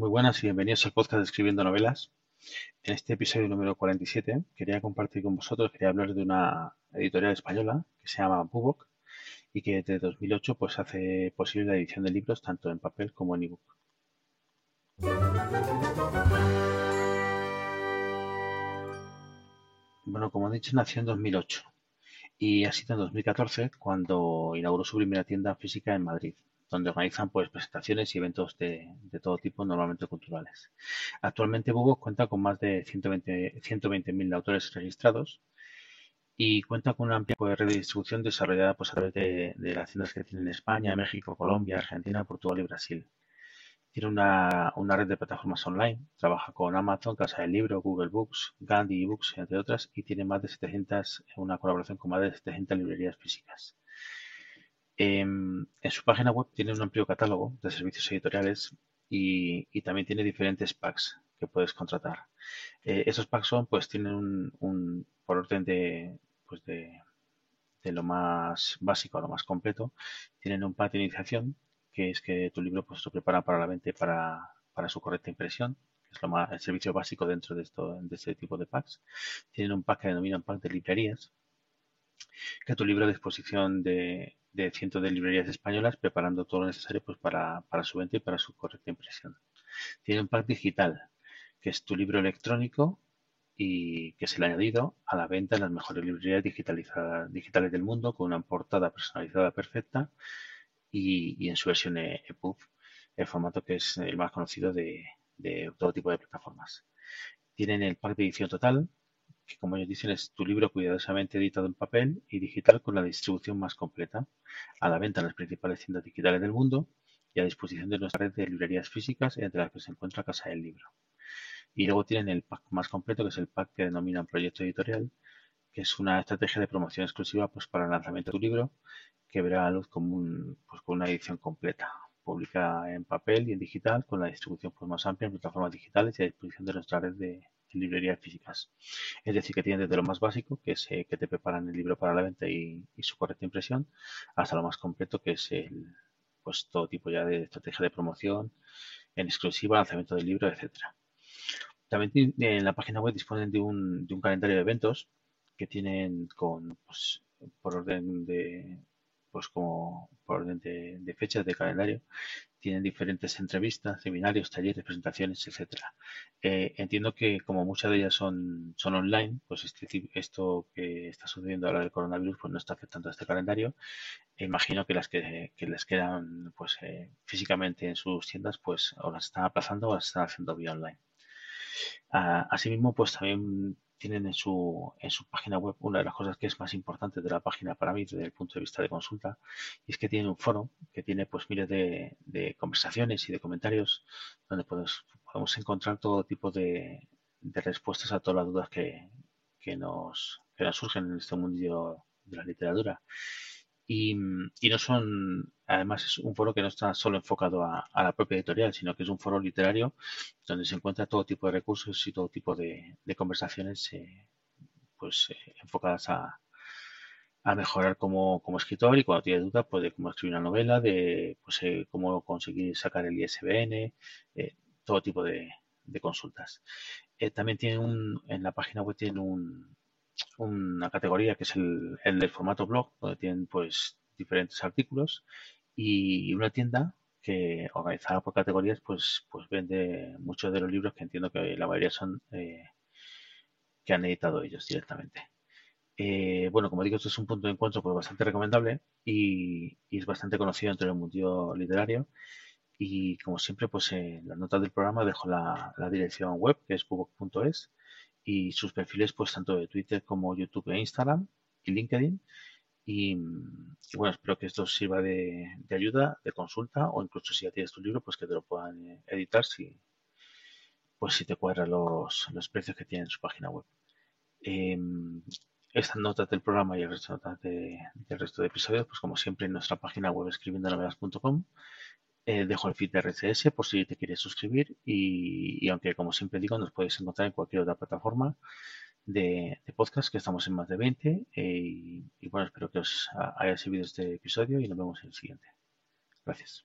Muy buenas y bienvenidos al podcast de Escribiendo Novelas. En este episodio número 47 quería compartir con vosotros, quería hablar de una editorial española que se llama Bubok y que desde 2008 pues hace posible la edición de libros tanto en papel como en ebook. Bueno, como he dicho, nació en 2008 y ha sido en 2014 cuando inauguró su primera tienda física en Madrid donde organizan pues presentaciones y eventos de, todo tipo, normalmente culturales. Actualmente Bubok cuenta con más de 120.000 120 autores registrados y cuenta con una amplia pues, red de distribución desarrollada pues, a través de, las tiendas que tienen en España, México, Colombia, Argentina, Portugal y Brasil. Tiene una, red de plataformas online, trabaja con Amazon, Casa del Libro, Google Books, Gandhi eBooks, entre otras, y tiene más de 700, una colaboración con más de 700 librerías físicas. Em, en su página web tiene un amplio catálogo de servicios editoriales y, también tiene diferentes packs que puedes contratar. Eh, esos packs son, pues, tienen un, por orden de, pues de, lo más básico a lo más completo, tienen un pack de iniciación, que es que tu libro pues, lo prepara para la venta para, para su correcta impresión, que es lo más, el servicio básico dentro de, esto, de este tipo de packs. Tienen un pack que denominan pack de librerías, que tu libro a disposición de, cientos de librerías españolas preparando todo lo necesario pues, para, su venta y para su correcta impresión. Tiene un pack digital, que es tu libro electrónico y que es el añadido a la venta en las mejores librerías digitalizadas, digitales del mundo con una portada personalizada perfecta y, en su versión EPUB, el formato que es el más conocido de, de todo tipo de plataformas. Tienen el pack de edición total, que como ellos dicen es tu libro cuidadosamente editado en papel y digital con la distribución más completa, a la venta en las principales tiendas digitales del mundo y a disposición de nuestra red de librerías físicas entre las que se encuentra Casa del Libro. Y luego tienen el pack más completo, que es el pack que denominan Proyecto Editorial, que es una estrategia de promoción exclusiva pues, para el lanzamiento de tu libro, que verá a luz como un, pues, con una edición completa, publica en papel y en digital, con la distribución pues, más amplia en plataformas digitales y a disposición de nuestra red de, librerías físicas. Es decir, que tienen desde lo más básico, que es eh, que te preparan el libro para la venta y, su correcta impresión, hasta lo más completo, que es el, pues todo tipo ya de estrategia de promoción, en exclusiva, lanzamiento del libro, etcétera. También en la página web disponen de un, de un calendario de eventos que tienen con, pues, por orden de, pues como por orden de, fechas de calendario, tienen diferentes entrevistas, seminarios, talleres, presentaciones, etcétera. Eh, entiendo que como muchas de ellas son, son online, pues este, esto que está sucediendo ahora del coronavirus pues no está afectando a este calendario. E imagino que las que, les quedan pues eh, físicamente en sus tiendas pues o las están aplazando o las están haciendo vía online. Ah, asimismo, pues también tienen en su, en su página web una de las cosas que es más importante de la página para mí desde el punto de vista de consulta y es que tiene un foro que tiene pues miles de, conversaciones y de comentarios donde podemos, podemos encontrar todo tipo de, respuestas a todas las dudas que, que, nos, que nos surgen en este mundo de la literatura. Y, no son, además es un foro que no está solo enfocado a, la propia editorial, sino que es un foro literario donde se encuentra todo tipo de recursos y todo tipo de, conversaciones eh, pues eh, enfocadas a, mejorar como, escritor y cuando tiene dudas pues de cómo escribir una novela, de pues, eh, cómo conseguir sacar el ISBN, todo tipo de, consultas. también tiene un, en la página web tiene un, una categoría que es el, del formato blog, donde tienen pues diferentes artículos y una tienda que organizada por categorías pues pues vende muchos de los libros que entiendo que la mayoría son eh, que han editado ellos directamente. Eh, bueno, como digo, esto es un punto de encuentro pues bastante recomendable y, es bastante conocido entre el mundo literario. Y como siempre, pues en las notas del programa dejo la, dirección web que es bubok.es y sus perfiles pues tanto de Twitter como YouTube e Instagram y LinkedIn. Y, bueno, espero que esto sirva de, ayuda, de consulta o incluso si ya tienes tu libro, pues que te lo puedan eh, editar si, pues si te cuadran los, los precios que tiene en su página web. Em, estas notas del programa y el resto de notas del resto de episodios, pues como siempre en nuestra página web escribiendonovelas.com eh, dejo el feed de RCS por si te quieres suscribir y, aunque como siempre digo nos puedes encontrar en cualquier otra plataforma de, podcast que estamos en más de 20 eh, y bueno espero que os haya servido este episodio y nos vemos en el siguiente. Gracias.